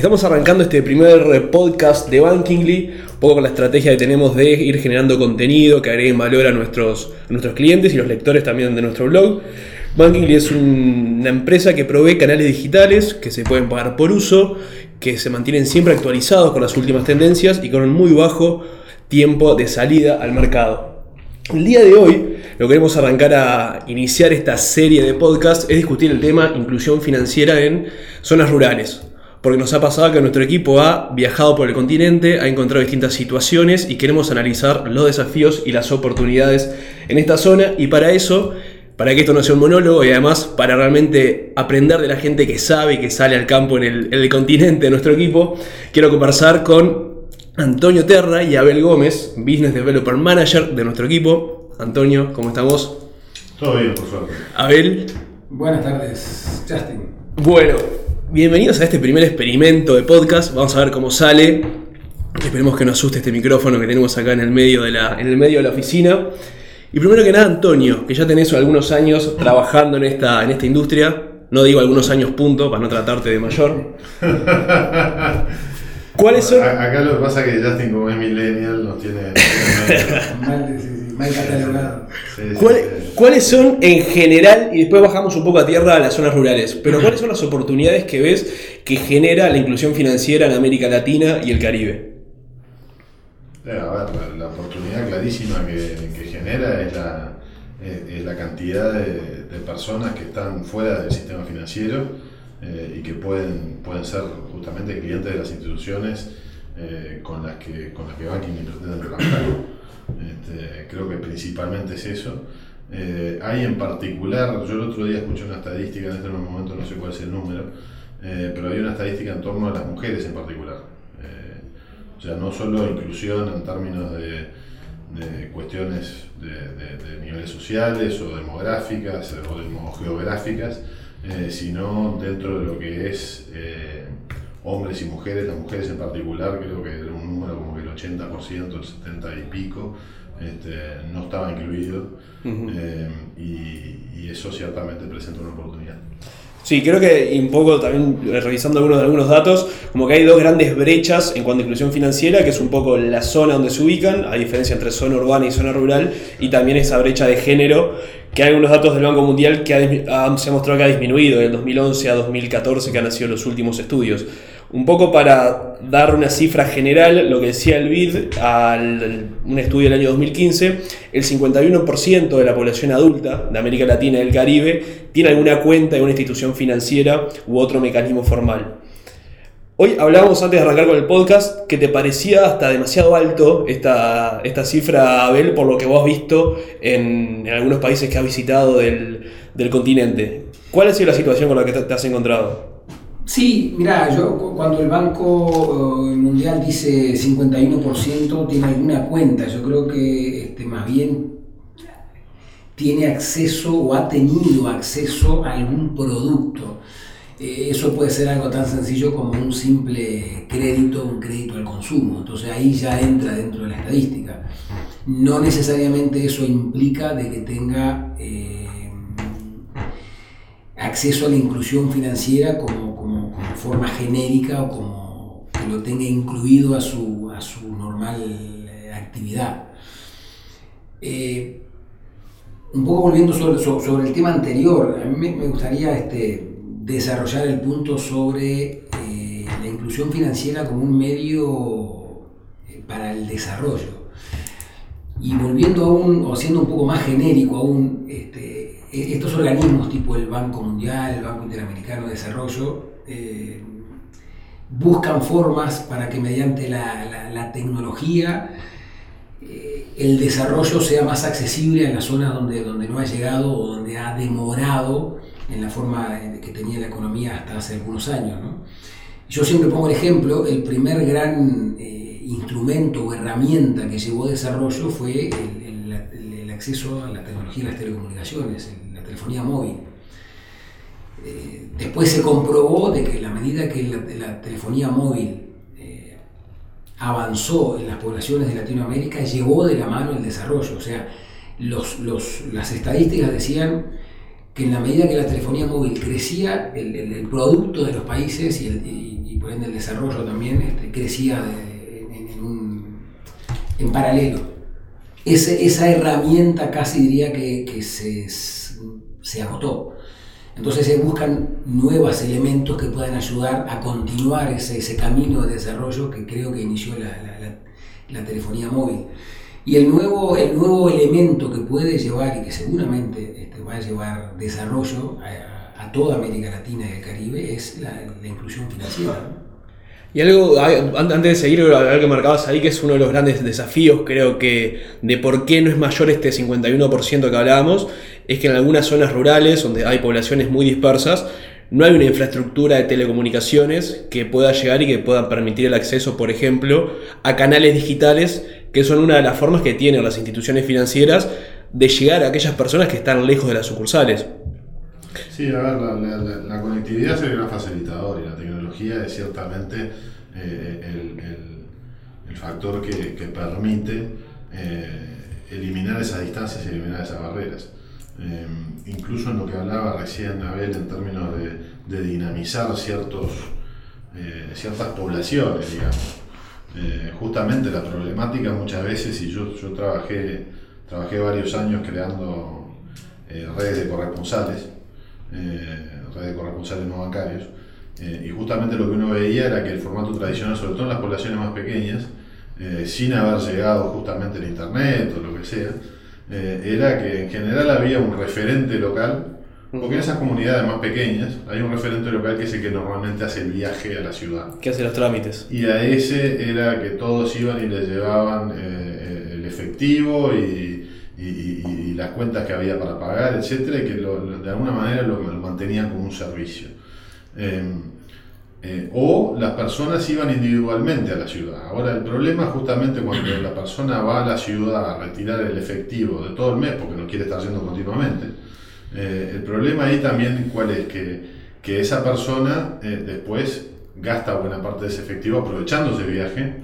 Estamos arrancando este primer podcast de Bankingly, un poco con la estrategia que tenemos de ir generando contenido que agregue valor a nuestros, nuestros clientes y los lectores también de nuestro blog. Bankingly es una empresa que provee canales digitales que se pueden pagar por uso, que se mantienen siempre actualizados con las últimas tendencias y con un muy bajo tiempo de salida al mercado. El día de hoy lo que queremos arrancar a iniciar esta serie de podcast es discutir el tema inclusión financiera en zonas rurales porque nos ha pasado que nuestro equipo ha viajado por el continente, ha encontrado distintas situaciones y queremos analizar los desafíos y las oportunidades en esta zona y para eso, para que esto no sea un monólogo y además para realmente aprender de la gente que sabe y que sale al campo en el, en el continente de nuestro equipo, quiero conversar con Antonio Terra y Abel Gómez, Business Developer Manager de nuestro equipo. Antonio, ¿cómo estamos? Todo bien, por suerte. Abel. Buenas tardes, Justin. Bueno, Bienvenidos a este primer experimento de podcast. Vamos a ver cómo sale. Esperemos que no asuste este micrófono que tenemos acá en el medio de la, en el medio de la oficina. Y primero que nada, Antonio, que ya tenés algunos años trabajando en esta, en esta industria. No digo algunos años punto, para no tratarte de mayor. ¿Cuáles son? Acá lo que pasa es que Justin, como es millennial, nos tiene. ¿Cuáles son en general, y después bajamos un poco a tierra a las zonas rurales, pero cuáles son las oportunidades que ves que genera la inclusión financiera en América Latina y el Caribe? Eh, a ver, la, oportunidad clarísima que, genera es la, es, la cantidad de, personas que están fuera del sistema financiero eh, y que pueden, pueden ser justamente clientes de las instituciones eh, con, las que, con las que Banking pretende trabajar. Este, creo que principalmente es eso. Eh, hay en particular, yo el otro día escuché una estadística, en este momento no sé cuál es el número, eh, pero hay una estadística en torno a las mujeres en particular. Eh, o sea, no solo inclusión en términos de, cuestiones de, niveles sociales o demográficas o geográficas, sino dentro de lo que es hombres y mujeres, las mujeres en particular, creo que era un número 80%, el 70 y pico, este, no estaba incluido eh, y, eso ciertamente presenta una oportunidad. Sí, creo que un poco también revisando algunos, algunos datos, como que hay dos grandes brechas en cuanto a inclusión financiera, que es un poco la zona donde se ubican, a diferencia entre zona urbana y zona rural, y también esa brecha de género, que hay algunos datos del Banco Mundial que se ha mostrado que ha disminuido del 2011 a 2014, que han sido los últimos estudios. Un poco para dar una cifra general, lo que decía el BID, al, un estudio del año 2015, el 51% de la población adulta de América Latina y del Caribe tiene alguna cuenta en una institución financiera u otro mecanismo formal. Hoy hablábamos antes de arrancar con el podcast que te parecía hasta demasiado alto esta, esta cifra, Abel, por lo que vos has visto en, algunos países que has visitado del, del continente. ¿Cuál ha sido la situación con la que te has encontrado? Sí, mira, yo cuando el Banco eh, Mundial dice 51% tiene alguna cuenta, yo creo que este, más bien tiene acceso o ha tenido acceso a algún producto. Eh, eso puede ser algo tan sencillo como un simple crédito, un crédito al consumo. Entonces ahí ya entra dentro de la estadística. No necesariamente eso implica de que tenga eh, acceso a la inclusión financiera como forma genérica o como que lo tenga incluido a su, a su normal eh, actividad. Eh, un poco volviendo sobre, sobre, el tema anterior, a mí me gustaría este, desarrollar el punto sobre eh, la inclusión financiera como un medio para el desarrollo. Y volviendo aún, o siendo un poco más genérico aún, este, e-, estos organismos tipo el Banco Mundial, el Banco Interamericano de Desarrollo, eh, buscan formas para que mediante la, tecnología eh, el desarrollo sea más accesible a las zonas donde, donde no ha llegado o donde ha demorado en la forma que tenía la economía hasta hace algunos años. Yo siempre pongo el ejemplo, el primer gran eh, instrumento o herramienta que llevó desarrollo fue el, el, acceso a la tecnología de las telecomunicaciones, la telefonía móvil. Eh, después se comprobó de que la medida que la, telefonía móvil eh, avanzó en las poblaciones de Latinoamérica, llevó de la mano el desarrollo. O sea, los, las estadísticas decían que en la medida que la telefonía móvil crecía, el, el, producto de los países y, el, por ende el desarrollo también este, crecía de, en, paralelo. Esa herramienta casi diría que, que se, se agotó. Entonces se buscan nuevos elementos que puedan ayudar a continuar ese, ese camino de desarrollo que creo que inició la, la, la, telefonía móvil. Y el nuevo, el nuevo elemento que puede llevar y que seguramente este, va a llevar desarrollo a, a, toda América Latina y el Caribe es la, inclusión financiera. Y algo, antes de seguir, algo que marcabas ahí, que es uno de los grandes desafíos, creo que, de por qué no es mayor este 51% que hablábamos, es que en algunas zonas rurales, donde hay poblaciones muy dispersas, no hay una infraestructura de telecomunicaciones que pueda llegar y que pueda permitir el acceso, por ejemplo, a canales digitales, que son una de las formas que tienen las instituciones financieras de llegar a aquellas personas que están lejos de las sucursales. Sí, a ver, la, conectividad es el gran facilitador y la tecnología es ciertamente eh, el, factor que, permite eh, eliminar esas distancias y eliminar esas barreras. Eh, incluso en lo que hablaba recién Abel en términos de, dinamizar ciertos, ciertas poblaciones, digamos. justamente la problemática muchas veces, y yo, yo trabajé, trabajé varios años creando redes de corresponsales, eh, redes corresponsales no bancarios. Eh, y justamente lo que uno veía era que el formato tradicional, sobre todo en las poblaciones más pequeñas, eh, sin haber llegado justamente el internet o lo que sea, eh, era que en general había un referente local, porque en esas comunidades más pequeñas hay un referente local que es el que normalmente hace el viaje a la ciudad. Que hace los trámites. Y a ese era que todos iban y le llevaban el efectivo y y, las cuentas que había para pagar, etcétera, y que de alguna manera lo, mantenían como un servicio. Em, eh, o las personas iban individualmente a la ciudad. Ahora el problema justamente cuando la persona va a la ciudad a retirar el efectivo de todo el mes porque no quiere estar yendo continuamente, eh, el problema ahí también cuál es que, que esa persona eh, después gasta buena parte de ese efectivo aprovechando ese viaje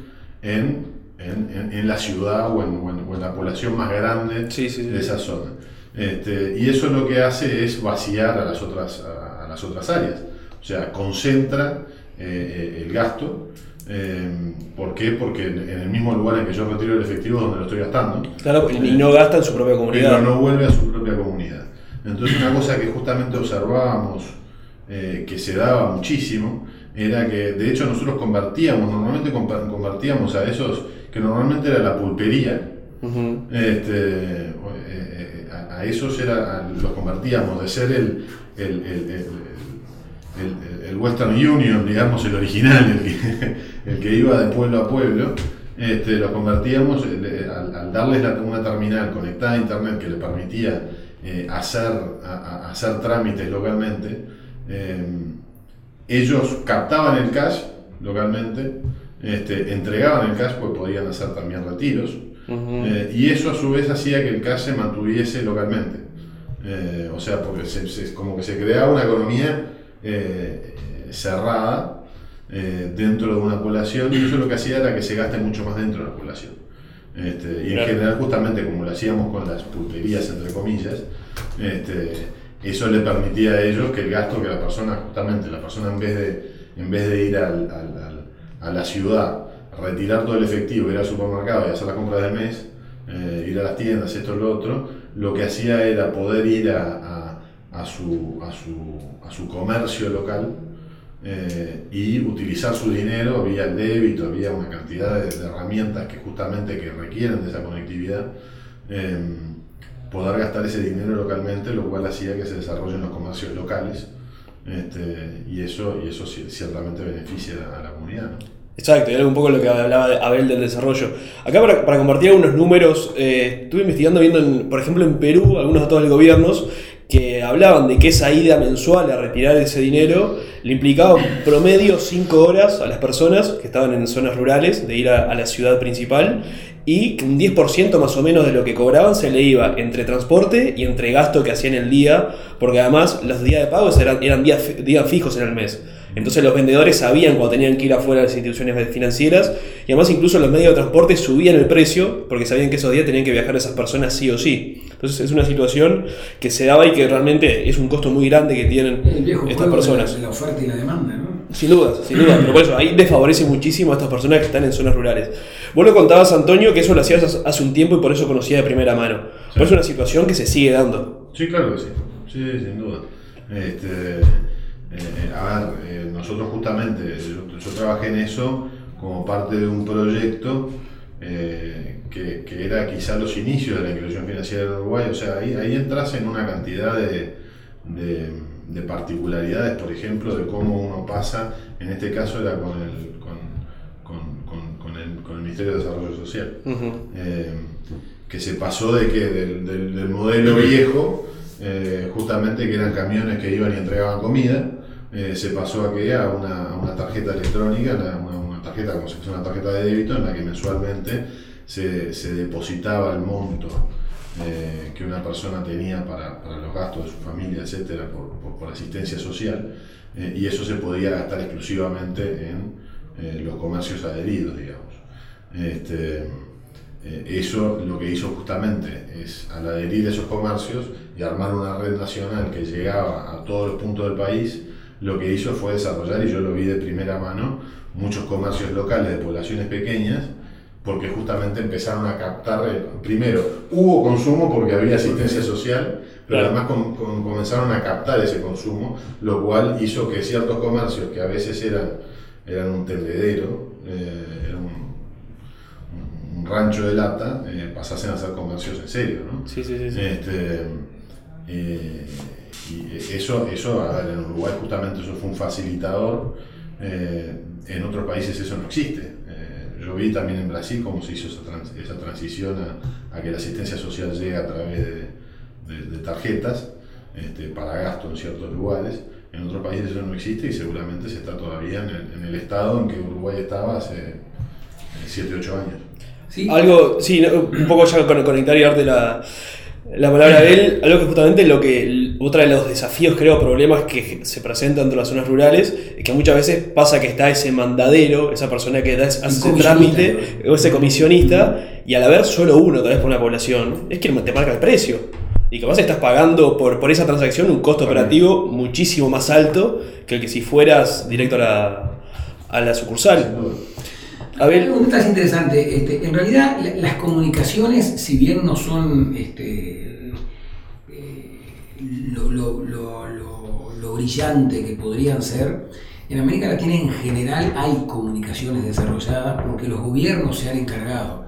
en en, en, la ciudad o en, o en, la población más grande de esa zona. Este, y eso lo que hace es vaciar a las otras, a, las otras áreas. O sea, concentra eh, el gasto. Eh, ¿Por qué? Porque en, el mismo lugar en que yo retiro el efectivo donde lo estoy gastando. Claro, y no gasta en su propia comunidad. Pero no vuelve a su propia comunidad. Entonces una cosa que justamente observábamos eh, que se daba muchísimo era que de hecho nosotros convertíamos, normalmente convertíamos a esos que normalmente era la pulpería, este, eh, eh, a, esos era, los convertíamos de ser el, el, el, Western Union, digamos, el original, el que, el que iba de pueblo a pueblo, este, los convertíamos al, darles una terminal conectada a internet que le permitía eh, hacer, hacer trámites localmente, ellos captaban el cash localmente este, entregaban el cash porque podían hacer también retiros. Eh, y eso a su vez hacía que el cash se mantuviese localmente. Eh, o sea, porque se, como que se creaba una economía eh, cerrada dentro de una población y eso lo que hacía era que se gaste mucho más dentro de la población. Este, y en general, justamente como lo hacíamos con las pulperías, entre comillas, este, eso le permitía a ellos que el gasto que la persona, justamente la persona en vez de, en vez de ir al a la ciudad, retirar todo el efectivo, ir al supermercado y hacer las compras del mes, eh, ir a las tiendas, esto y lo otro, lo que hacía era poder ir a, a, su, a, su, a su, comercio local eh, y utilizar su dinero vía el débito, vía una cantidad de, herramientas que justamente que requieren de esa conectividad, em, poder gastar ese dinero localmente, lo cual hacía que se desarrollen los comercios locales. Este, y eso, y eso ciertamente beneficia a la comunidad. Exacto, y algo un poco lo que hablaba Abel del desarrollo. Acá para, compartir algunos números, eh, estuve investigando viendo, por ejemplo, en Perú, algunos datos del gobierno que hablaban de que esa ida mensual a retirar ese dinero le implicaba promedio 5 horas a las personas que estaban en zonas rurales de ir a, la ciudad principal y un 10% más o menos de lo que cobraban se le iba entre transporte y entre gasto que hacían el día, porque además los días de pago eran, días fijos en el mes. Entonces los vendedores sabían cuando tenían que ir afuera de las instituciones financieras y además incluso los medios de transporte subían el precio porque sabían que esos días tenían que viajar esas personas sí o sí. Entonces es una situación que se daba y que realmente es un costo muy grande que tienen estas personas. De la, oferta y la demanda, ¿no? Sin duda, sin duda. Pero por eso ahí desfavorece muchísimo a estas personas que están en zonas rurales. Vos lo contabas, Antonio, que eso lo hacías hace un tiempo y por eso conocía de primera mano. Pero es una situación que se sigue dando. Sí, claro que sí. Sí, sin duda. Este, eh, a ver, eh, nosotros justamente, yo, trabajé en eso como parte de un proyecto eh, que, era quizá los inicios de la inclusión financiera de Uruguay. O sea, ahí, ahí entras en una cantidad de, de, particularidades, por ejemplo, de cómo uno pasa, en este caso era con el, con, con, con, el, con el, Ministerio de Desarrollo Social, que se pasó de que del, del modelo viejo eh, justamente que eran camiones que iban y entregaban comida, eh, se pasó a que a una, una tarjeta electrónica, una, tarjeta como si fuera una tarjeta de débito en la que mensualmente se, se depositaba el monto eh, que una persona tenía para, para, los gastos de su familia, etcétera, por, por, asistencia social, y eso se podía gastar exclusivamente en los comercios adheridos, digamos. Este, eh, eso lo que hizo justamente es al adherir a esos comercios y armar una red nacional que llegaba a todos los puntos del país, lo que hizo fue desarrollar, y yo lo vi de primera mano, muchos comercios locales de poblaciones pequeñas, porque justamente empezaron a captar, primero, hubo consumo porque había asistencia social, pero además comenzaron a captar ese consumo, lo cual hizo que ciertos comercios que a veces eran, eran un tendedero, eh, rancho de lata eh, pasasen a ser comercios en serio, ¿no? Sí, sí, sí. Este, eh, y eso, eso en Uruguay justamente eso fue un facilitador, eh, en otros países eso no existe. yo vi también en Brasil cómo se hizo esa, transición a, que la asistencia social llegue a través de, tarjetas este, para gasto en ciertos lugares. En otros países eso no existe y seguramente se está todavía en el, estado en que Uruguay estaba hace 7, 8 años. Algo, sí, un poco ya conectar y darte la, la palabra de él, algo que justamente lo que, otra de los desafíos, creo, problemas que se presentan entre las zonas rurales, es que muchas veces pasa que está ese mandadero, esa persona que da, hace ese trámite, o ese comisionista, y al haber solo uno, tal vez por una población, es quien te marca el precio. Y que estás pagando por, por esa transacción un costo operativo muchísimo más alto que el que si fueras directo a la, a la sucursal. A ver. es interesante. Este, en realidad, las comunicaciones, si bien no son este, eh, lo, brillante que podrían ser, en América Latina en general hay comunicaciones desarrolladas porque los gobiernos se han encargado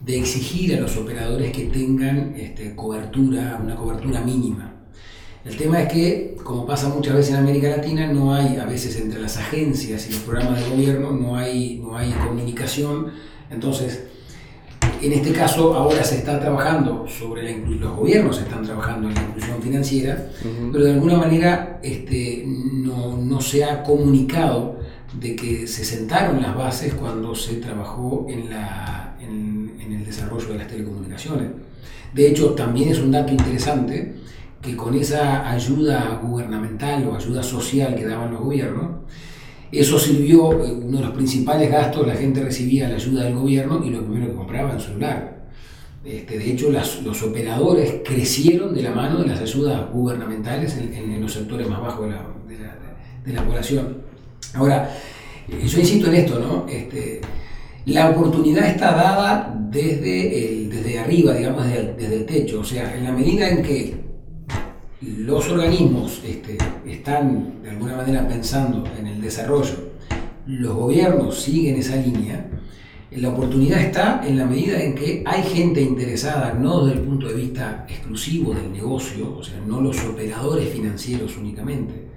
de exigir a los operadores que tengan este, cobertura, una cobertura mínima. El tema es que, como pasa muchas veces en América Latina, no hay, a veces entre las agencias y los programas de gobierno, no hay, no hay comunicación. Entonces, en este caso, ahora se está trabajando sobre la inclusión, los gobiernos están trabajando en la inclusión financiera, pero de alguna manera este, no, no, se ha comunicado de que se sentaron las bases cuando se trabajó en, la, en, en el desarrollo de las telecomunicaciones. De hecho, también es un dato interesante que con esa ayuda gubernamental o ayuda social que daban los gobiernos, eso sirvió, eh, uno de los principales gastos, la gente recibía la ayuda del gobierno y lo primero que compraba un celular. Este, de hecho, los operadores crecieron de la mano de las ayudas gubernamentales en, los sectores más bajos de la, de la, población. Ahora, eh, yo insisto en esto, ¿no? Este, la oportunidad está dada desde, el, desde arriba, digamos, desde el techo. O sea, en la medida en que los organismos este, están de alguna manera pensando en el desarrollo, los gobiernos siguen esa línea, la oportunidad está en la medida en que hay gente interesada, no desde el punto de vista exclusivo del negocio, o sea, no los operadores financieros únicamente.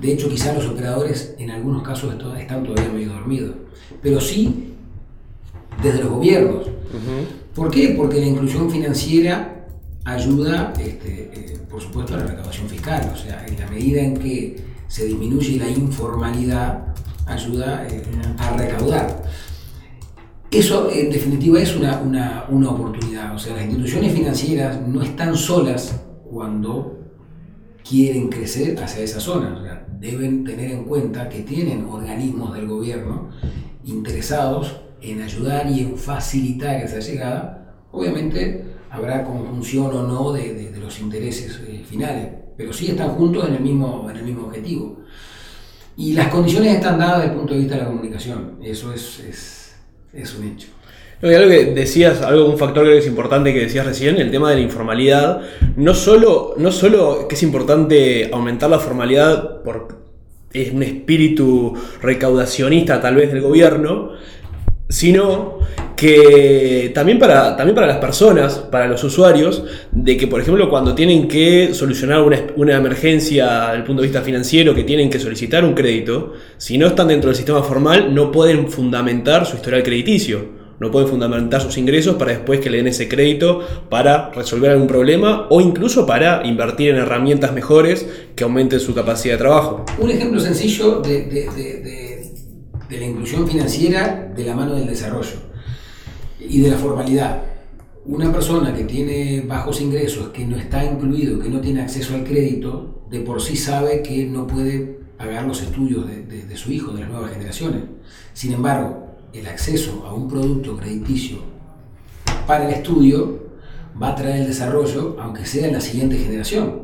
De hecho, quizás los operadores en algunos casos están todavía medio dormidos, pero sí desde los gobiernos. ¿Por qué? Porque la inclusión financiera ayuda este, eh, por supuesto, la recaudación fiscal. O sea, en la medida en que se disminuye la informalidad, ayuda eh, a recaudar. eso en definitiva es una, una, una oportunidad. O sea, las instituciones financieras no están solas cuando quieren crecer hacia esa zona. deben tener en cuenta que tienen organismos del gobierno interesados en ayudar y en facilitar esa llegada. Obviamente habrá conjunción o no de, de, los intereses eh, finales, pero sí están juntos en el mismo, en el mismo objetivo. Y las condiciones están dadas desde el punto de vista de la comunicación, eso es, es, es un hecho. No, algo que decías, algo, un factor que es importante que decías recién, el tema de la informalidad. No solo, no solo que es importante aumentar la formalidad por es un espíritu recaudacionista tal vez del gobierno, sino que también para, también para las personas, para los usuarios, de que por ejemplo cuando tienen que solucionar una, una emergencia desde el punto de vista financiero, que tienen que solicitar un crédito, si no están dentro del sistema formal no pueden fundamentar su historial crediticio no pueden fundamentar sus ingresos para después que le den ese crédito para resolver algún problema o incluso para invertir en herramientas mejores que aumenten su capacidad de trabajo. Un ejemplo sencillo de, de, la inclusión financiera de la mano del desarrollo y de la formalidad. Una persona que tiene bajos ingresos, que no está incluido, que no tiene acceso al crédito, de por sí sabe que no puede pagar los estudios de su hijo, de las nuevas generaciones. Sin embargo, el acceso a un producto crediticio para el estudio va a traer el desarrollo, aunque sea en la siguiente generación,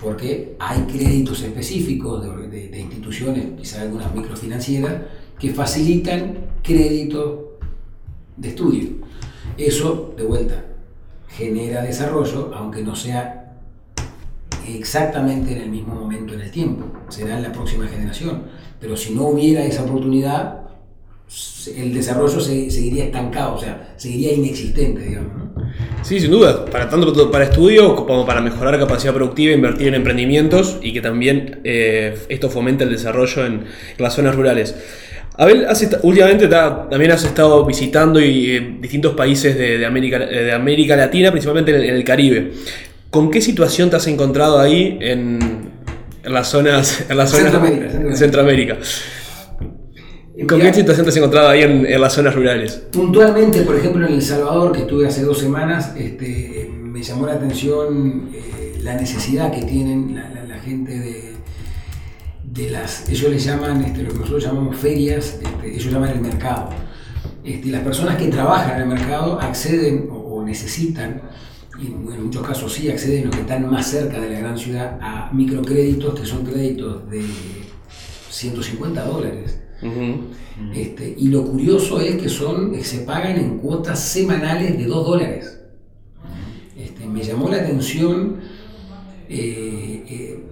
porque hay créditos específicos de, instituciones, quizás algunas microfinancieras, que facilitan créditos de estudio. Eso, de vuelta, genera desarrollo, aunque no sea exactamente en el mismo momento en el tiempo, será en la próxima generación. Pero si no hubiera esa oportunidad, el desarrollo se, seguiría estancado, o sea, seguiría inexistente, digamos. Sí, sin duda, para tanto para estudio como para mejorar capacidad productiva, invertir en emprendimientos y que también eh, esto fomente el desarrollo en, las zonas rurales. Abel, últimamente también has estado visitando y, eh, distintos países de, América, eh, de América Latina, principalmente en el, Caribe. ¿Con qué situación te has encontrado ahí en, las zonas, en las zonas Centroamérica. Centroamérica. ¿Con qué situación te has encontrado ahí en, las zonas rurales? Puntualmente, por ejemplo, en El Salvador, que estuve hace dos semanas, este, me llamó la atención eh, la necesidad que tienen la, gente de, de, las, ellos les llaman, este, lo que nosotros llamamos ferias, este, ellos llaman el mercado. Este, las personas que trabajan en el mercado acceden o, necesitan, y en muchos casos sí acceden los que están más cerca de la gran ciudad, a microcréditos que son créditos de 150 dólares este, y lo curioso es que son, se pagan en cuotas semanales de 2 dólares. Este, me llamó la atención, eh, eh,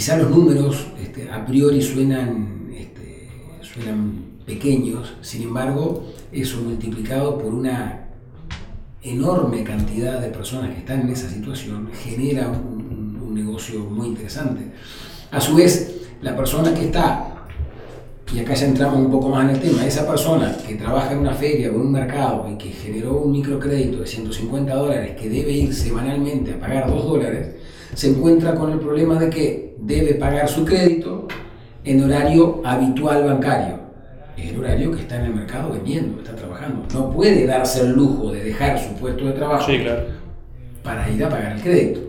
quizá los números este, a priori suenan, este, suenan pequeños, sin embargo, eso multiplicado por una enorme cantidad de personas que están en esa situación genera un, un negocio muy interesante. A su vez, la persona que está y acá ya entramos un poco más en el tema, esa persona que trabaja en una feria o en un mercado y que generó un microcrédito de 150 dólares que debe ir semanalmente a pagar 2 dólares, se encuentra con el problema de que debe pagar su crédito en horario habitual bancario. Es el horario que está en el mercado vendiendo, está trabajando. No puede darse el lujo de dejar su puesto de trabajo para ir a pagar el crédito.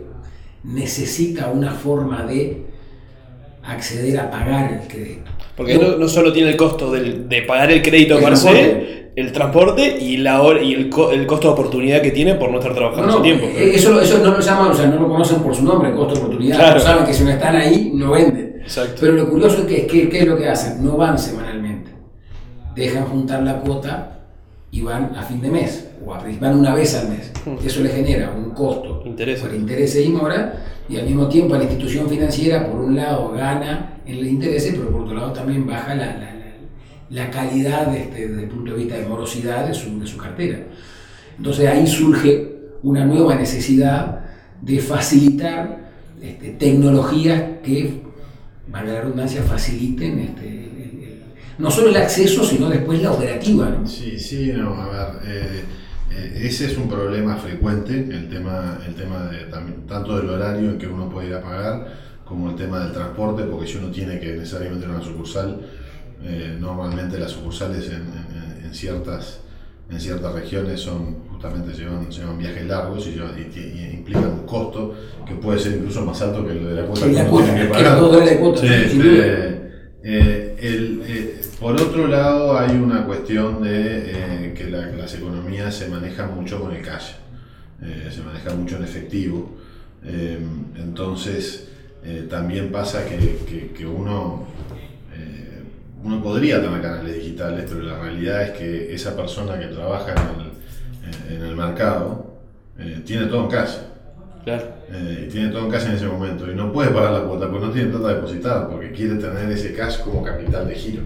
Necesita una forma de acceder a pagar el crédito. Porque no, no solo tiene el costo de pagar el crédito per se, el transporte y, la y el, el, costo de oportunidad que tiene por no estar trabajando no, tiempo. Eh, eso, eso no lo llaman, o sea, no lo conocen por su nombre, costo de oportunidad. No saben que si no están ahí, no venden. Exacto. Pero lo curioso es que, que, ¿qué es lo que hacen? No van semanalmente. Dejan juntar la cuota y van a fin de mes, o van una vez al mes. Hmm. Eso le genera un costo por intereses y mora, y al mismo tiempo la institución financiera, por un lado, gana en el interés, pero por otro lado también baja la, la, la calidad este, desde el punto de vista de morosidad de su, de su cartera. Entonces ahí surge una nueva necesidad de facilitar este, tecnologías que, valga la redundancia, faciliten este, no solo el acceso, sino después la operativa. Sí, sí, no, a ver, eh, eh, ese es un problema frecuente, el tema, el tema de, tanto del horario en que uno puede ir a pagar, como el tema del transporte, porque si uno tiene que necesariamente ir a una sucursal, eh, normalmente las sucursales en, ciertas en ciertas regiones son justamente llevan, llevan viajes largos y, llevan, y, y, implican un costo que puede ser incluso más alto que el de la cuota Sí, que la cuota, que pagar. cuota, Sí, eh, el, eh, por otro lado, hay una cuestión de que la- las economías se manejan mucho con el cash, se maneja mucho en efectivo. Entonces, también pasa que, que- que uno, uno podría tener canales digitales, pero la realidad es que esa persona que trabaja en el, en el mercado eh, tiene todo en cash. Claro. Eh, y tiene todo en cash en ese momento y no puede pagar la cuota porque no tiene plata a depositar porque quiere tener ese cash como capital de giro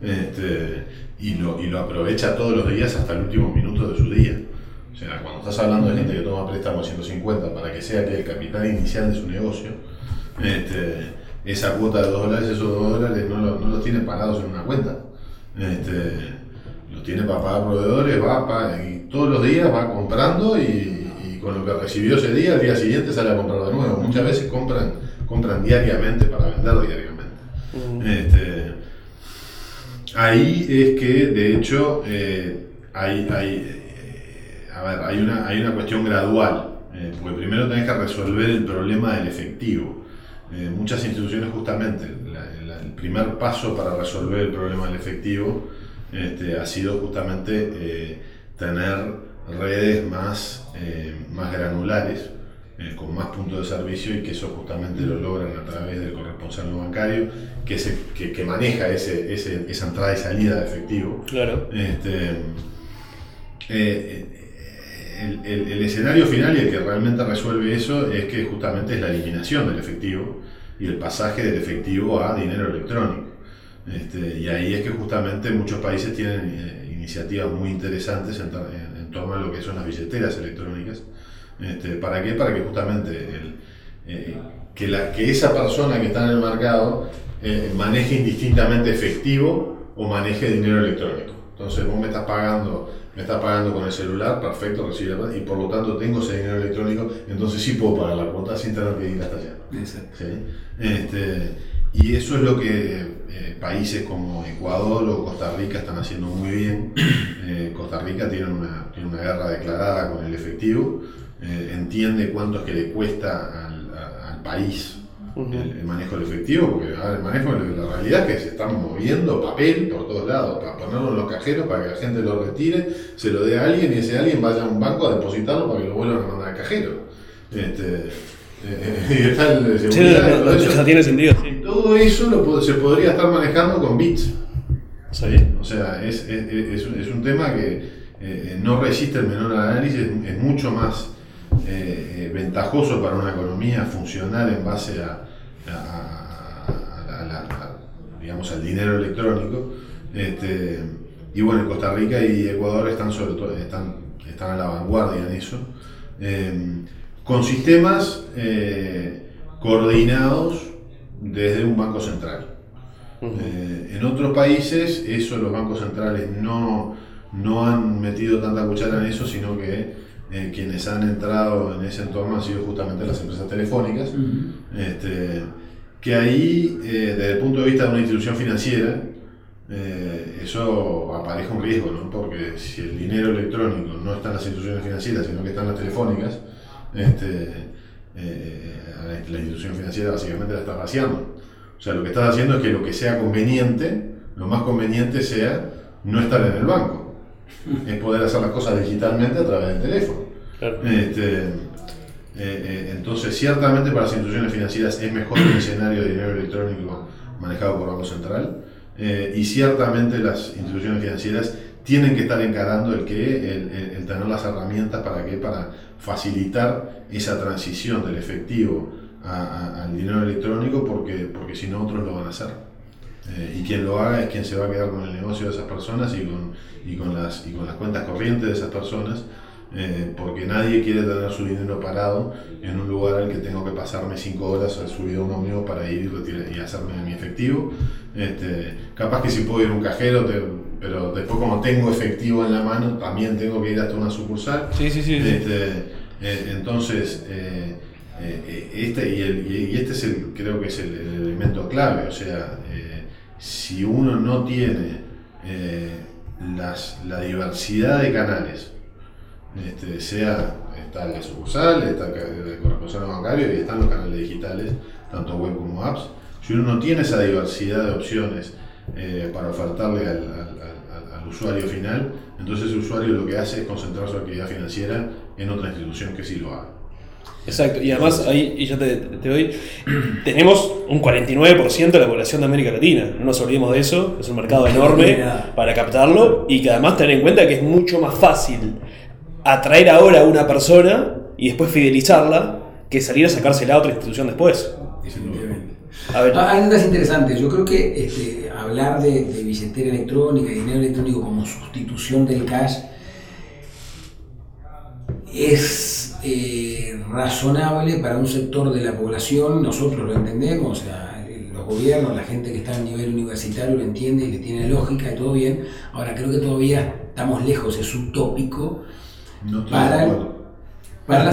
Este, y, lo, y lo aprovecha todos los días hasta el último minuto de su día o sea cuando estás hablando de gente que toma préstamo de 150 para que sea que el capital inicial de su negocio este, esa cuota de 2 dólares esos 2 dólares no, lo- no los tiene pagados en una cuenta este, los tiene para pagar proveedores va pa- y todos los días va comprando y, y con lo que recibió ese día, al día siguiente sale a comprar de nuevo. Muchas veces compran, compran diariamente para vender diariamente. Este, ahí es que, de hecho, eh, hay, hay, eh, a ver, hay, una, hay una cuestión gradual, eh, porque primero tenés que resolver el problema del efectivo. Eh, muchas instituciones justamente, la- la- el primer paso para resolver el problema del efectivo este, ha sido justamente eh, tener redes más, eh, más granulares, con más puntos de servicio y que eso justamente lo logran a través del corresponsal no bancario, que, es el- que, que maneja ese, ese- esa entrada y salida de efectivo. Claro. Este, el, el- el escenario final y el que realmente resuelve eso es que justamente es la eliminación del efectivo y el pasaje del efectivo a dinero electrónico. Este, y ahí es que justamente muchos países tienen eh, iniciativas muy interesantes en, en- en torno a lo que son las billeteras electrónicas. Este, ¿Para qué? Para que justamente el, eh, que, la, que esa persona que está en el mercado eh, maneje indistintamente efectivo o maneje dinero electrónico. Entonces vos me estás pagando, me estás pagando con el celular, perfecto, recibe la y por lo tanto tengo ese dinero electrónico, entonces sí puedo pagar la cuota sin tener que ir hasta allá. Exacto. ¿sí? Este, y eso es lo que eh, países como Ecuador o Costa Rica están haciendo muy bien. Eh, Costa Rica tiene una, tiene una guerra declarada con el efectivo, eh, entiende cuánto es que le cuesta al, a- al país El, el manejo del efectivo, porque el manejo, la realidad es que se están moviendo papel por todos lados, para ponerlo en los cajeros, para que la gente lo retire, se lo dé a alguien y ese alguien vaya a un banco a depositarlo para que lo vuelvan a mandar al cajero. Este, eh, y está el de Sí, no, eso. tiene sentido, sí. Todo eso lo se podría estar manejando con bits. Sí. O sea, es, es, es un- es un tema que eh, no resiste el menor análisis, es mucho más eh, eh, ventajoso para una economía funcional en base a, a- a- a la- a- digamos, al dinero electrónico. Este, y bueno, Costa Rica y Ecuador están sobre todo están, están a la vanguardia en eso. Eh, con sistemas eh, coordinados desde un banco central. Ujú. Eh, en otros países, eso los bancos centrales no, no han metido tanta cuchara en eso, sino que eh, quienes han entrado en ese entorno han sido justamente las empresas telefónicas, este, que ahí, eh, desde el punto de vista de una institución financiera, eh, eso apareja un riesgo, ¿no? porque si el dinero electrónico no está en las instituciones financieras, sino que está en las telefónicas, este, la institución financiera básicamente la está vaciando. O sea, lo que estás haciendo es que lo que sea conveniente, lo más conveniente sea no estar en el banco, es poder hacer las cosas digitalmente a través del teléfono. Claro. Este, eh, eh, entonces, ciertamente para las instituciones financieras es mejor el escenario de dinero electrónico manejado por Banco Central eh, y ciertamente las instituciones financieras tienen que estar encarando el que el, el- el tener las herramientas para que para facilitar esa transición del efectivo a- a- al dinero electrónico porque, porque si no otros lo van a hacer. Eh, y quien lo haga es quien se va a quedar con el negocio de esas personas y con, y con, las, y con las cuentas corrientes de esas personas, eh, porque nadie quiere tener su dinero parado en un lugar al que tengo que pasarme cinco horas al subido a un ómnibus para ir y, retirar- y hacerme mi efectivo. Este, capaz que si puedo ir a un cajero, te- pero después como tengo efectivo en la mano, también tengo que ir hasta una sucursal. Sí, sí, sí. Este, eh, entonces, eh, eh, este, y, el- y- este es el, creo que es el, el elemento clave, o sea, eh, si uno no tiene eh, la diversidad de canales, este, sea está la sucursal, está el corresponsal bancario y están los canales digitales, tanto web como apps. Si uno no tiene esa diversidad de opciones eh, para ofertarle al, usuario final, entonces el usuario lo que hace es concentrar su actividad financiera en otra institución que sí lo haga. Exacto, y además ahí, y ya te, te doy, tenemos un 49% de la población de América Latina, no nos olvidemos de eso, es un mercado enorme para captarlo y que además tener en cuenta que es mucho más fácil atraer ahora a una persona y después fidelizarla que salir a sacársela a otra institución después. A ver. Ah, hay interesante interesantes. Yo creo que este, hablar de, billetera electrónica y dinero electrónico como sustitución del cash es eh, razonable para un sector de la población, nosotros lo entendemos, o sea, los gobiernos, la gente que está a nivel universitario lo entiende y le tiene lógica y todo bien. Ahora creo que todavía estamos lejos, es utópico no para, para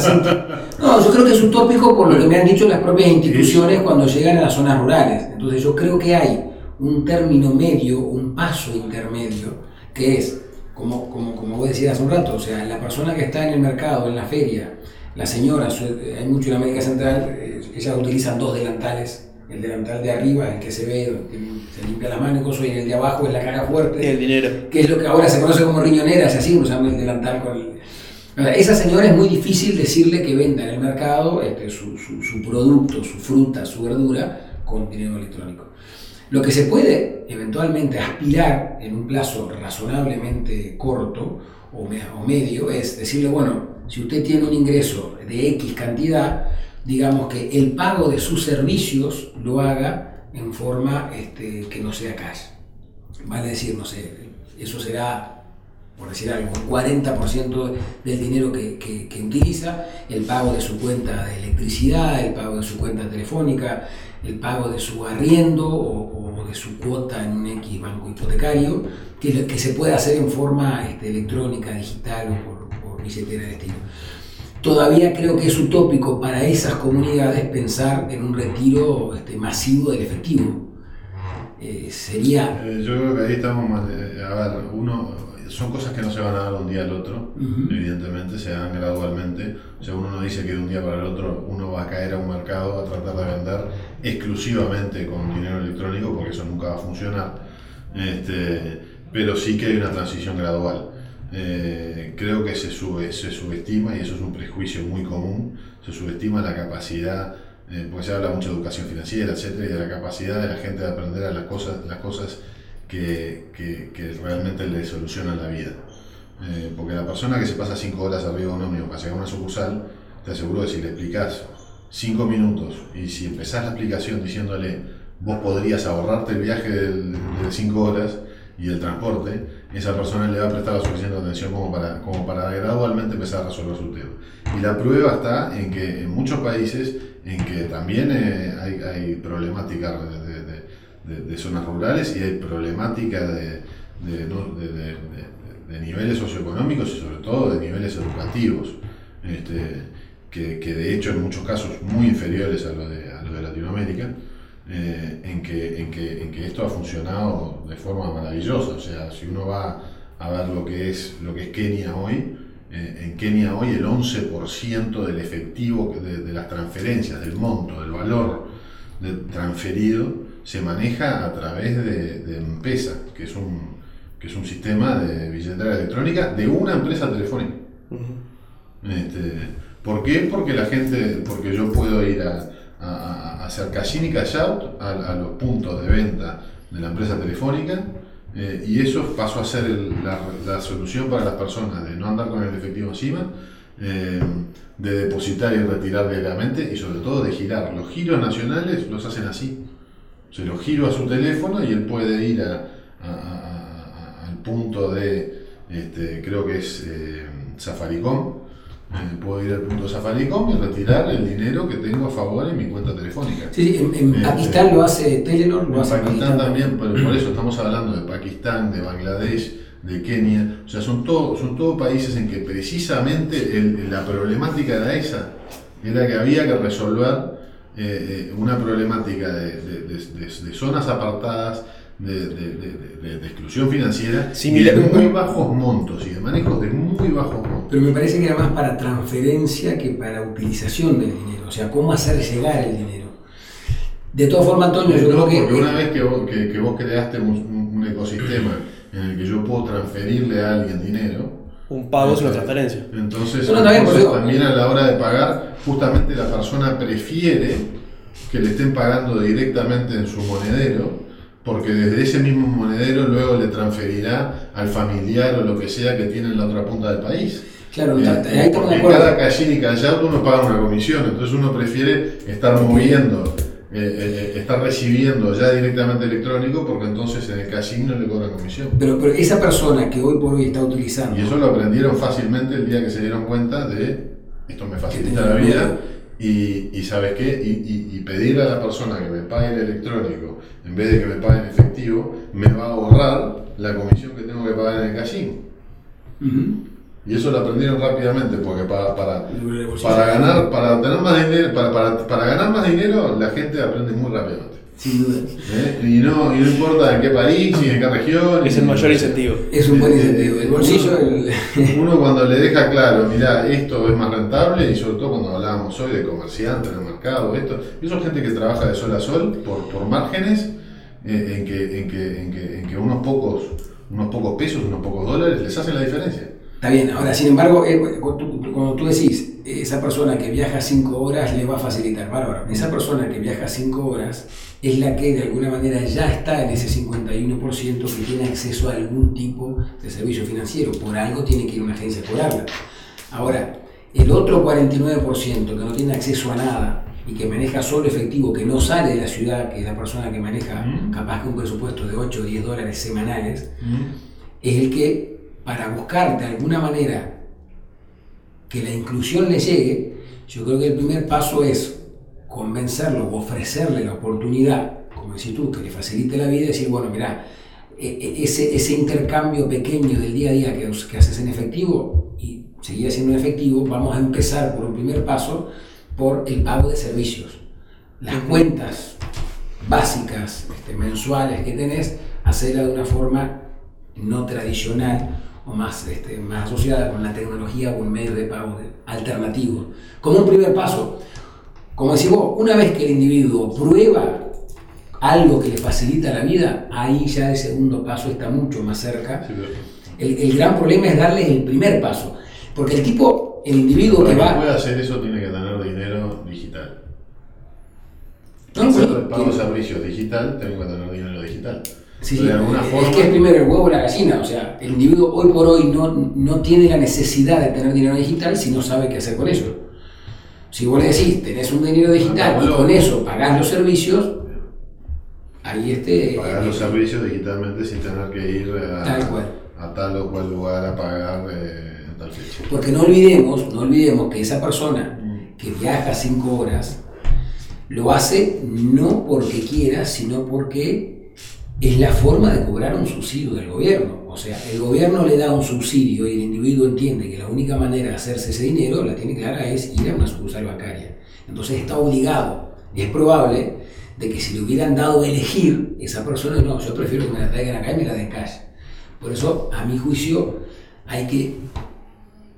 No, yo creo que es utópico por lo que me han dicho las propias instituciones cuando llegan a las zonas rurales. Entonces yo creo que hay un término medio, un paso intermedio, que es, como, como, como vos decías hace un rato, o sea, la persona que está en el mercado, en la feria, la señora, hay mucho en América Central, eh, ellas utilizan dos delantales el delantal de arriba, el que se ve, se limpia la mano y el de abajo es la cara fuerte. El dinero. Que es lo que ahora se conoce como riñoneras, así usando el delantal con el, esa señora es muy difícil decirle que venda en el mercado este, su, su, producto, su fruta, su verdura con dinero electrónico. Lo que se puede eventualmente aspirar en un plazo razonablemente corto o, medio es decirle, bueno, si usted tiene un ingreso de X cantidad, digamos que el pago de sus servicios lo haga en forma este, que no sea cash. Vale decir, no sé, eso será por decir algo, un 40% del dinero que, utiliza, el pago de su cuenta de electricidad, el pago de su cuenta telefónica, el pago de su arriendo o, de su cuota en un X banco hipotecario, que, que se puede hacer en forma este, electrónica, digital o por, por billetera de destino. Todavía creo que es utópico para esas comunidades pensar en un retiro este, masivo del efectivo. Eh, sería... Eh, yo creo que ahí estamos, eh, a ver, uno, son cosas que no se van a dar de un día al otro, evidentemente, se dan gradualmente. O sea, uno no dice que de un día para el otro uno va a caer a un mercado a tratar de vender exclusivamente con dinero electrónico, porque eso nunca va a funcionar. Este, pero sí que hay una transición gradual. Eh, creo que se, sube, se subestima, y eso es un prejuicio muy común, se subestima la capacidad, eh, porque se habla mucho de educación financiera, etcétera, y de la capacidad de la gente de aprender a las cosas, las cosas que, que, realmente le solucionan la vida. Eh, porque la persona que se pasa 5 horas arriba de un ómnibus para llegar a una sucursal, te aseguro que si le explicas 5 minutos y si empezás la explicación diciéndole vos podrías ahorrarte el viaje de 5 horas y el transporte, esa persona le va a prestar la suficiente atención como para, como para gradualmente empezar a resolver su tema. Y la prueba está en que en muchos países en que también eh, hay, hay problemáticas de, de, zonas rurales y hay problemática de, de, niveles socioeconómicos y sobre todo de niveles educativos, este, que, que, de hecho en muchos casos muy inferiores a lo de, a lo de Latinoamérica, eh, en, que, en, que, en, que, esto ha funcionado de forma maravillosa. O sea, si uno va a ver lo que es, lo que es Kenia hoy, eh, en Kenia hoy el 11% del efectivo de, de, las transferencias, del monto, del valor transferido, se maneja a través de, de M-Pesa, que es un, que es un sistema de billetera electrónica de una empresa telefónica. este, ¿Por qué? Porque la gente, porque yo puedo ir a, a, hacer cash in y cash out a, los puntos de venta de la empresa telefónica eh, y eso pasó a ser la, la, solución para las personas de no andar con el efectivo encima, eh, de depositar y retirar diariamente y sobre todo de girar. Los giros nacionales los hacen así se lo giro a su teléfono y él puede ir al punto de, este, creo que es eh, Safaricom, eh, puedo ir al punto de Safaricom y retirar el dinero que tengo a favor en mi cuenta telefónica. Sí, en, este, Pakistán lo hace Telenor, lo hace Pakistán, también, por, eso estamos hablando de Pakistán, de Bangladesh, de Kenia, o sea, son todos son todo países en que precisamente la problemática era esa, era que había que resolver eh, una problemática de, zonas apartadas, de, de- de- de exclusión financiera Similar- y de muy bajos montos y de manejos de muy bajos montos. Pero me parece que era más para transferencia que para utilización del dinero, o sea, cómo hacer llegar el dinero. De todas formas, Antonio, yo No, creo porque que... una vez que vos, que, que vos creaste un ecosistema en el que yo puedo transferirle a alguien dinero, Un pago es una transferencia. entonces, No, no, está bien, entonces también a la hora de pagar, justamente la persona prefiere que le estén pagando directamente en su monedero, porque desde ese mismo monedero luego le transferirá al familiar o lo que sea que tiene en la otra punta del país. Claro, Eh, ahí porque cada casín y auto uno paga una comisión, entonces uno prefiere estar moviendo, eh, eh, eh, estar recibiendo ya directamente electrónico, porque entonces en el casino le cobran comisión. Pero, pero esa persona que hoy por hoy está utilizando... Y eso lo aprendieron fácilmente el día que se dieron cuenta de esto me facilita la vida miedo. y, y ¿sabes qué? Y, y- y pedirle a la persona que me pague en electrónico en vez de que me pague en efectivo, me va a ahorrar la comisión que tengo que pagar en el casino. Y eso lo aprendieron rápidamente porque para, para, de ganar, para tener más dinero, para, para, para ganar más dinero, la gente aprende muy rápidamente. Sin duda. ¿eh? Y, no, y no importa en qué país ni en qué región. Es el mayor incentivo. Es un buen incentivo. El bolsillo, el... Uno cuando le deja claro, mira, esto es más rentable, y sobre todo cuando hablábamos hoy de comerciantes en el mercado, esto, y eso es gente que trabaja de sol a sol por, por márgenes eh, en, que, en, que, en, que, en que unos pocos, unos pocos pesos, unos pocos dólares les hacen la diferencia. Está bien, ahora sin embargo, eh, cuando tú- decís, esa persona que viaja 5 horas le va a facilitar, bárbaro. Esa persona que viaja 5 horas es la que de alguna manera ya está en ese 51% que tiene acceso a algún tipo de servicio financiero. Por algo tiene que ir a una agencia a cobrarla. Ahora, el otro 49% que no tiene acceso a nada y que maneja solo efectivo, que no sale de la ciudad, que es la persona que maneja Mm. capaz que un presupuesto de 8 o 10 dólares semanales, es el que, para buscar de alguna manera que la inclusión le llegue, yo creo que el primer paso es convencerlo o ofrecerle la oportunidad, como decís tú, que le facilite la vida y decir, bueno, mira, ese, ese intercambio pequeño del día a día que, que haces en efectivo y seguir haciendo en efectivo, vamos a empezar por un primer paso por el pago de servicios. Las cuentas básicas, este, mensuales que tenés, hacerla de una forma no tradicional o más, este, más asociada con la tecnología o un medio de pago alternativo. Como un primer paso, como decís vos, una vez que el individuo prueba algo que le facilita la vida, ahí ya el segundo paso está mucho más cerca. Sí, El, el gran problema es darle el primer paso, porque el tipo, el individuo Para que que va... pueda hacer eso tiene que tener dinero digital. No, Para sí, el pago servicios digital, tengo que tener dinero digital. Sí, de alguna es forma, que es primero el huevo o la gallina, o sea, el individuo hoy por hoy no, no tiene la necesidad de tener dinero digital si no sabe qué hacer con ello. Si vos le decís, tenés un dinero digital y con eso pagás los servicios, ahí este... pagar los servicios digitalmente sin tener que ir a, Tal cual. a tal o cual lugar a pagar eh, en tal fecha. Porque no olvidemos, no olvidemos que esa persona que viaja cinco horas lo hace no porque quiera, sino porque es la forma de cobrar un subsidio del gobierno. O sea, el gobierno le da un subsidio y el individuo entiende que la única manera de hacerse ese dinero, la tiene clara, es ir a una sucursal bancaria. Entonces está obligado. Y es probable de que si le hubieran dado a elegir, esa persona no, yo prefiero que me la traigan acá y me la den cash. Por eso, a mi juicio, hay que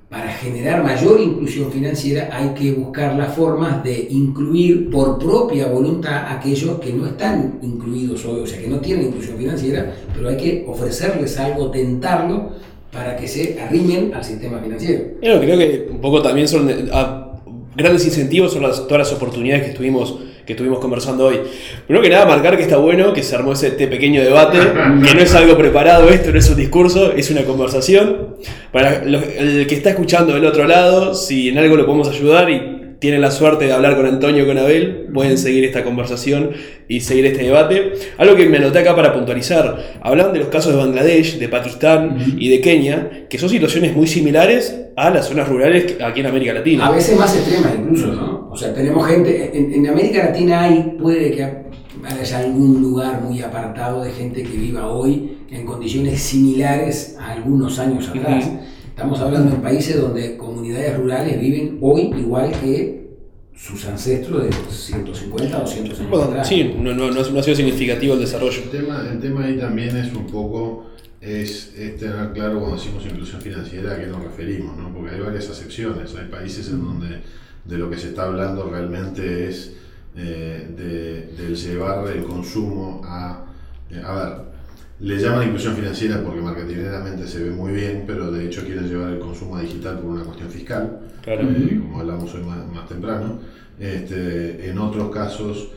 para generar mayor inclusión financiera hay que buscar las formas de incluir por propia voluntad a aquellos que no están incluidos hoy, o sea, que no tienen inclusión financiera, pero hay que ofrecerles algo, tentarlo para que se arrimen al sistema financiero. Bueno, creo que un poco también son eh, a- grandes incentivos son las, todas las oportunidades que estuvimos, que estuvimos conversando hoy. Primero que nada, marcar que está bueno, que se armó ese este pequeño debate, que no es algo preparado esto, no es un discurso, es una conversación. Para los- el que está escuchando del otro lado, si en algo lo podemos ayudar y tienen la suerte de hablar con Antonio o con Abel, pueden seguir esta conversación y seguir este debate. Algo que me anoté acá para puntualizar, hablan de los casos de Bangladesh, de Pakistán y de Kenia, que son situaciones muy similares a las zonas rurales aquí en América Latina. A veces más extremas incluso, ¿no? O sea, tenemos gente, en, en América Latina hay, puede que haya algún lugar muy apartado de gente que viva hoy en condiciones similares a algunos años atrás. Estamos hablando de países donde comunidades rurales viven hoy igual que sus ancestros de 150 o 200 años Bueno, atrás. sí, no, no, no, ha sido significativo el desarrollo. El tema, el tema ahí también es un poco, es, es tener claro cuando decimos inclusión financiera a qué nos referimos, ¿no? porque hay varias acepciones, hay países en donde de lo que se está hablando realmente es eh, de, del llevar el consumo a... eh, a ver, le llaman inclusión financiera porque marketingeramente se ve muy bien, pero de hecho quieren llevar el consumo a digital por una cuestión fiscal, Claro. eh, como hablamos hoy más, más temprano. Este, en otros casos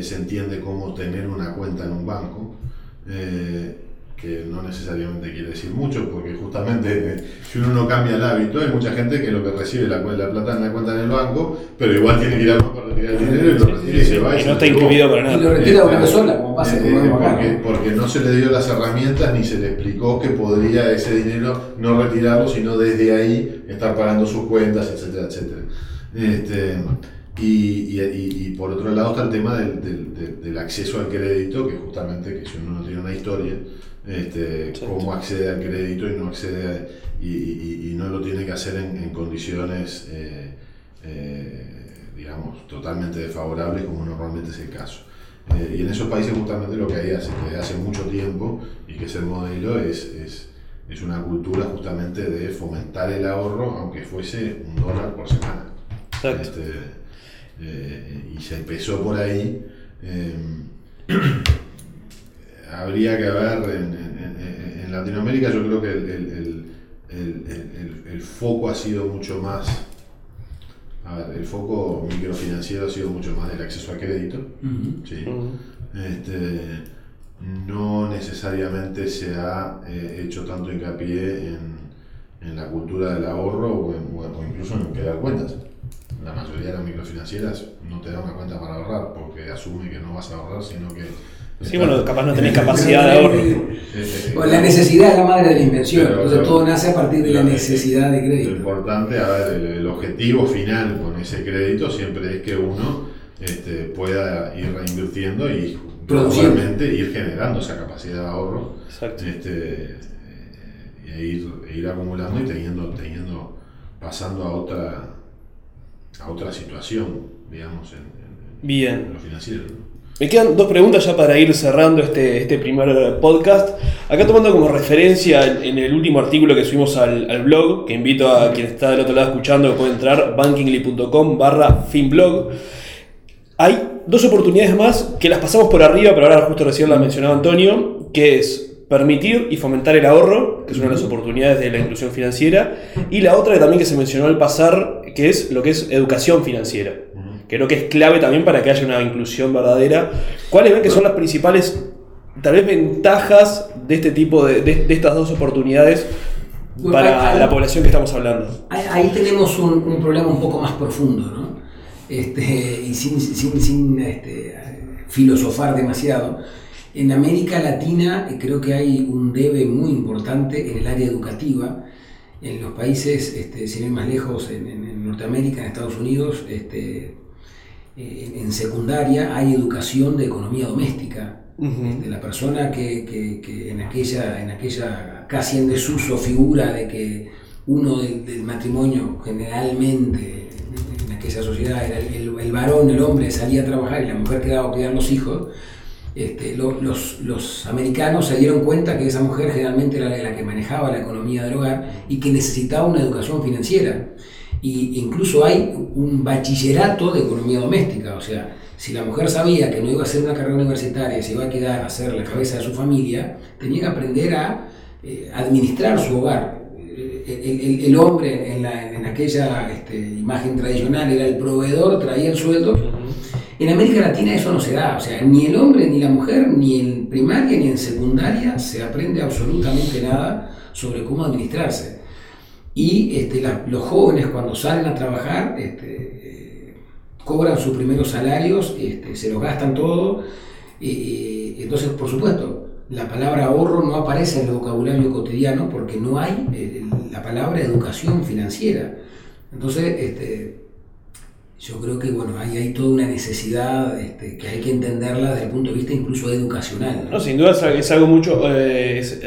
se entiende como tener una cuenta en un banco, eh, que no necesariamente quiere decir mucho, porque justamente eh, si uno no cambia el hábito, hay mucha gente que lo que recibe la, la plata en la cuenta en el banco, pero igual tiene que ir al banco para retirar el dinero y lo retira y se va. Y se no está incluido para Y lo nada. retira una sola, como pasa Eh, eh, porque, ¿no? porque no se le dio las herramientas ni se le explicó que podría ese dinero no retirarlo, sino desde ahí estar pagando sus cuentas, etcétera, etcétera. Este, y, y- y- por otro lado está el tema del, del- del- acceso al crédito, que justamente que si uno no tiene una historia, este, cómo accede al crédito y no accede a- y, y- no lo tiene que hacer en, en condiciones eh, eh, digamos totalmente desfavorables como normalmente es el caso. Eh, y en esos países justamente lo que hay hace, desde hace mucho tiempo y que es el modelo es, es, es una cultura justamente de fomentar el ahorro aunque fuese un dólar por semana. Exacto. Este, eh, y se empezó por ahí. eh, habría que ver, en, en- en- en Latinoamérica yo creo que el, el- el- el- el- el foco ha sido mucho más, a ver, el foco microfinanciero ha sido mucho más del acceso a crédito. ¿sí? Este, no necesariamente se ha eh, hecho tanto hincapié en, en la cultura del ahorro o, en- o- o incluso en crear cuentas. La mayoría de las microfinancieras no te dan una cuenta para ahorrar porque asume que no vas a ahorrar, sino que... Sí, bueno, capaz no tenés capacidad de ahorro. Eh, eh, Bueno, la necesidad es la madre de la inversión, Pero- entonces pero- todo nace a partir de la Lo- necesidad de Lo crédito. importante, a ver, el, el objetivo final con ese crédito siempre es que uno este, pueda ir reinvirtiendo y gradualmente ir generando esa capacidad de ahorro Exacto. este, eh, e ir, e ir acumulando y teniendo, teniendo, pasando a otra, a otra situación, digamos, en, en- Bien. en lo financiero. ¿no? Me quedan dos preguntas ya para ir cerrando este, este primer podcast. Acá tomando como referencia en el último artículo que subimos al, al blog, que invito a quien está del otro lado escuchando que puede entrar, bankingly.com barra finblog. Hay dos oportunidades más que las pasamos por arriba, pero ahora justo recién la mencionaba Antonio, que es permitir y fomentar el ahorro, que es una de las oportunidades de la inclusión financiera, y la otra que también que se mencionó al pasar, que es lo que es educación financiera. Creo que es clave también para que haya una inclusión verdadera. ¿Cuáles ven que son las principales, tal vez, ventajas de este tipo de, de- de estas dos oportunidades Bueno, para la población que estamos hablando? Ahí, ahí tenemos un, un problema un poco más profundo, ¿no? Este, y sin, sin, sin, este, filosofar demasiado. En América Latina eh, creo que hay un debe muy importante en el área educativa. En los países, este, sin ir más lejos, en, en- Norteamérica, en Estados Unidos, este, eh, en, en secundaria hay educación de economía doméstica. Ujú. Este, la persona que, que- que en, aquella, en aquella casi en desuso figura de que uno del, del matrimonio generalmente en, en aquella sociedad era el, el- el varón, el hombre salía a trabajar y la mujer quedaba a cuidar los hijos, este, lo- los, los americanos se dieron cuenta que esa mujer generalmente era la, que manejaba la economía del hogar y que necesitaba una educación financiera. Y incluso hay un bachillerato de economía doméstica, o sea, si la mujer sabía que no iba a hacer una carrera universitaria, se iba a quedar a ser la cabeza de su familia, tenía que aprender a eh, administrar su hogar. Eh, El, el- el hombre en, la- en aquella este, imagen tradicional era el proveedor, traía el sueldo. En América Latina eso no se da, o sea, ni el hombre ni la mujer, ni en primaria ni en secundaria se aprende absolutamente nada sobre cómo administrarse. Y este, los jóvenes cuando salen a trabajar este, eh, cobran sus primeros salarios, este, se los gastan todo. eh, entonces, por supuesto, la palabra ahorro no aparece en el vocabulario cotidiano porque no hay eh, la palabra educación financiera. Entonces, este, yo creo que bueno, ahí hay toda una necesidad este, que hay que entenderla desde el punto de vista incluso educacional. ¿no? Sin duda es, algo mucho. eh, es-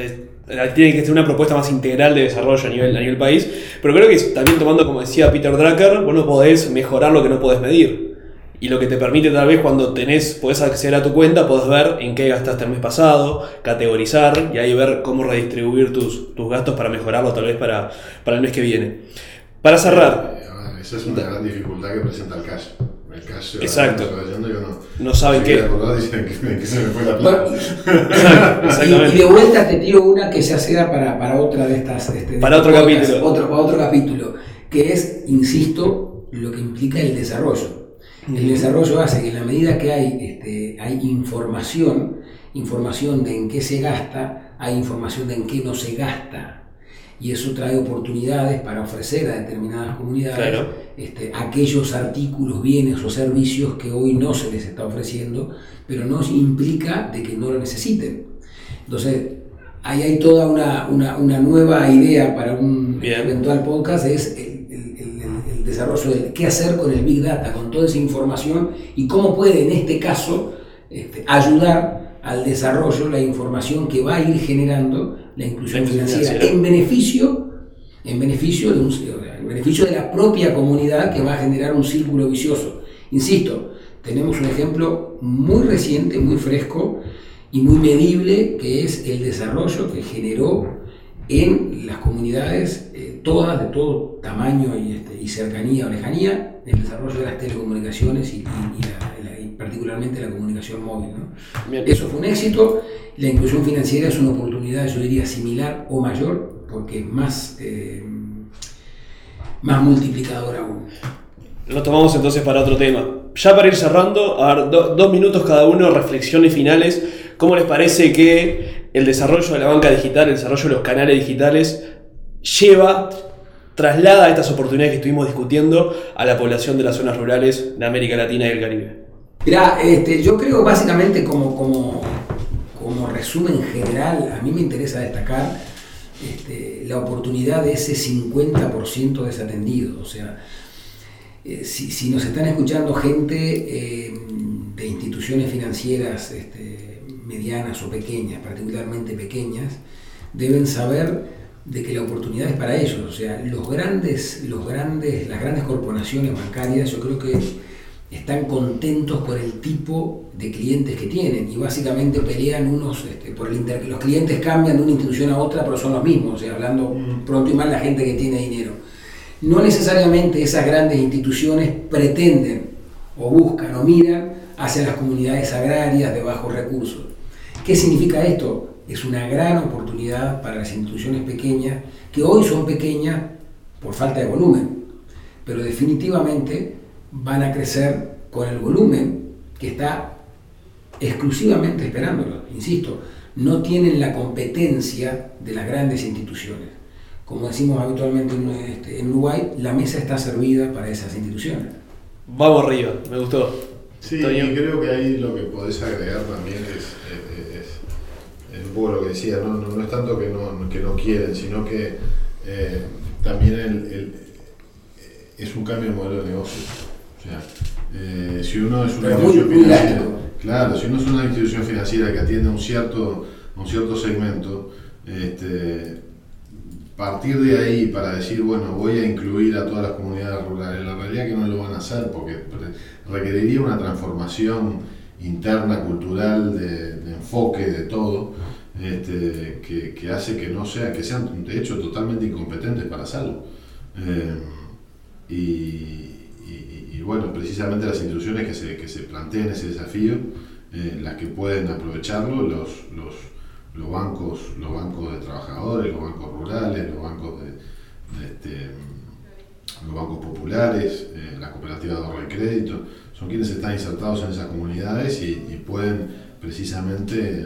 tiene que ser una propuesta más integral de desarrollo a nivel, a nivel país, pero creo que también tomando, como decía Peter Drucker, vos no podés mejorar lo que no podés medir. Y lo que te permite tal vez cuando tenés, podés acceder a tu cuenta, podés ver en qué gastaste el mes pasado, categorizar y ahí ver cómo redistribuir tus, tus gastos para mejorarlo tal vez para, para el mes que viene. Para cerrar. Esa es una gran dificultad que presenta el cash. El cash Exacto. no, no saben qué. Dicen que, que, se me fue la plata. y, y, de vuelta te tiro una que se hace para, para otra de estas. Este, para otro capítulo. Otro, para otro capítulo. Que es, insisto, lo que implica el desarrollo. El desarrollo hace que en la medida que hay, este, hay información, información de en qué se gasta, hay información de en qué no se gasta. Y eso trae oportunidades para ofrecer a determinadas comunidades este, aquellos artículos, bienes o servicios que hoy no se les está ofreciendo, pero no implica de que no lo necesiten. Entonces, ahí hay toda una, una, una nueva idea para un eventual podcast, es desarrollo de qué hacer con el Big Data, con toda esa información y cómo puede en este caso este, ayudar al desarrollo la información que va a ir generando la inclusión financiera en beneficio, en beneficio, de un, en beneficio de la propia comunidad que va a generar un círculo vicioso. Insisto, tenemos un ejemplo muy reciente, muy fresco y muy medible que es el desarrollo que generó en las comunidades, eh, todas, de todo tamaño este, y, cercanía o lejanía, el desarrollo de las telecomunicaciones y, particularmente la comunicación móvil. Eso fue un éxito. La inclusión financiera es una oportunidad, yo diría, similar o mayor, porque es más, eh, más multiplicadora aún. Lo tomamos entonces para otro tema. Ya para ir cerrando, a ver, dos minutos cada uno, reflexiones finales. ¿Cómo les parece que el desarrollo de la banca digital, el desarrollo de los canales digitales, lleva, traslada estas oportunidades que estuvimos discutiendo a la población de las zonas rurales de América Latina y el Caribe? Mirá, este, yo creo básicamente como, como, como resumen general, a mí me interesa destacar este, la oportunidad de ese 50% desatendido. O sea, eh, si, nos están escuchando gente eh, de instituciones financieras, este, medianas o pequeñas, particularmente pequeñas, deben saber de que la oportunidad es para ellos. O sea, los grandes, los grandes, las grandes corporaciones bancarias yo creo que están contentos por el tipo de clientes que tienen y básicamente pelean unos este, por el inter los clientes cambian de una institución a otra pero son los mismos, o sea, hablando mm. pronto y mal la gente que tiene dinero. No necesariamente esas grandes instituciones pretenden o buscan o miran hacia las comunidades agrarias de bajos recursos. ¿Qué significa esto? Es una gran oportunidad para las instituciones pequeñas, que hoy son pequeñas por falta de volumen, pero definitivamente van a crecer con el volumen que está exclusivamente esperándolo. Insisto, no tienen la competencia de las grandes instituciones. Como decimos habitualmente en este, Uruguay, la mesa está servida para esas instituciones. Vamos arriba, me gustó. Sí, y creo que ahí lo que podés agregar también es un poco lo que decía, no, no, es tanto que no, que no quieren, sino que eh, también el, es un cambio de modelo de negocio. O sea, eh, si uno es una institución financiera, claro, si uno es una institución financiera que atiende a un cierto, un cierto segmento, este, partir de ahí para decir, bueno, voy a incluir a todas las comunidades rurales, la realidad es que no lo van a hacer porque requeriría una transformación interna, cultural, de, enfoque, de todo, este, que, hace que no sea, que sean de hecho totalmente incompetentes para hacerlo. Eh, y, bueno, precisamente las instituciones que se, que se plantean ese desafío, eh, las que pueden aprovecharlo, los, los, bancos, los bancos de trabajadores, los bancos rurales, los bancos este, los bancos populares, eh, las cooperativas de ahorro y crédito, son quienes están insertados en esas comunidades y, pueden precisamente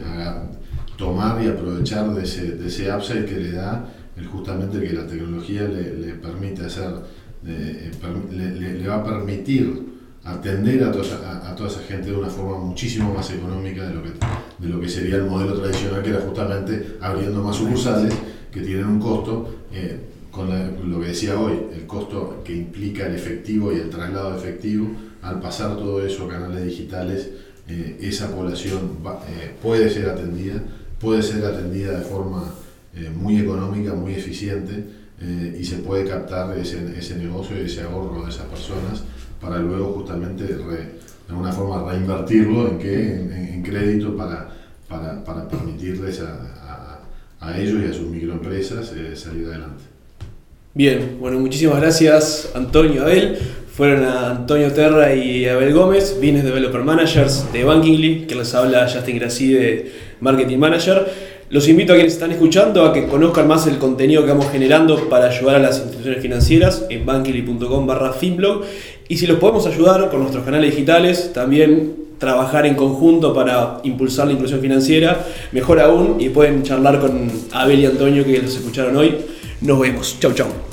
tomar y aprovechar de ese, de ese upside que le da el, justamente que la tecnología le, permite hacer, eh, le, va a permitir atender a toda, esa gente de una forma muchísimo más económica de lo, que, de lo que sería el modelo tradicional, que era justamente abriendo más sucursales que tienen un costo. Eh, con lo que decía hoy, el costo que implica el efectivo y el traslado de efectivo, al pasar todo eso a canales digitales, eh, esa población puede ser atendida, puede ser atendida de forma muy económica, muy eficiente y se puede captar ese, ese negocio y ese ahorro de esas personas para luego justamente de alguna forma reinvertirlo en, qué? en, crédito para, para, para permitirles a, a, ellos y a sus microempresas eh, salir adelante. Bien, bueno, muchísimas gracias Antonio Abel. Fueron a Antonio Terra y Abel Gómez, Business Developer Managers de Bankingly, que les habla Justin Gracie de Marketing Manager. Los invito a quienes están escuchando a que conozcan más el contenido que vamos generando para ayudar a las instituciones financieras en bankily.com barra y si los podemos ayudar con nuestros canales digitales, también trabajar en conjunto para impulsar la inclusión financiera, mejor aún, y pueden charlar con Abel y Antonio que los escucharon hoy. Nos vemos. Chau, chau.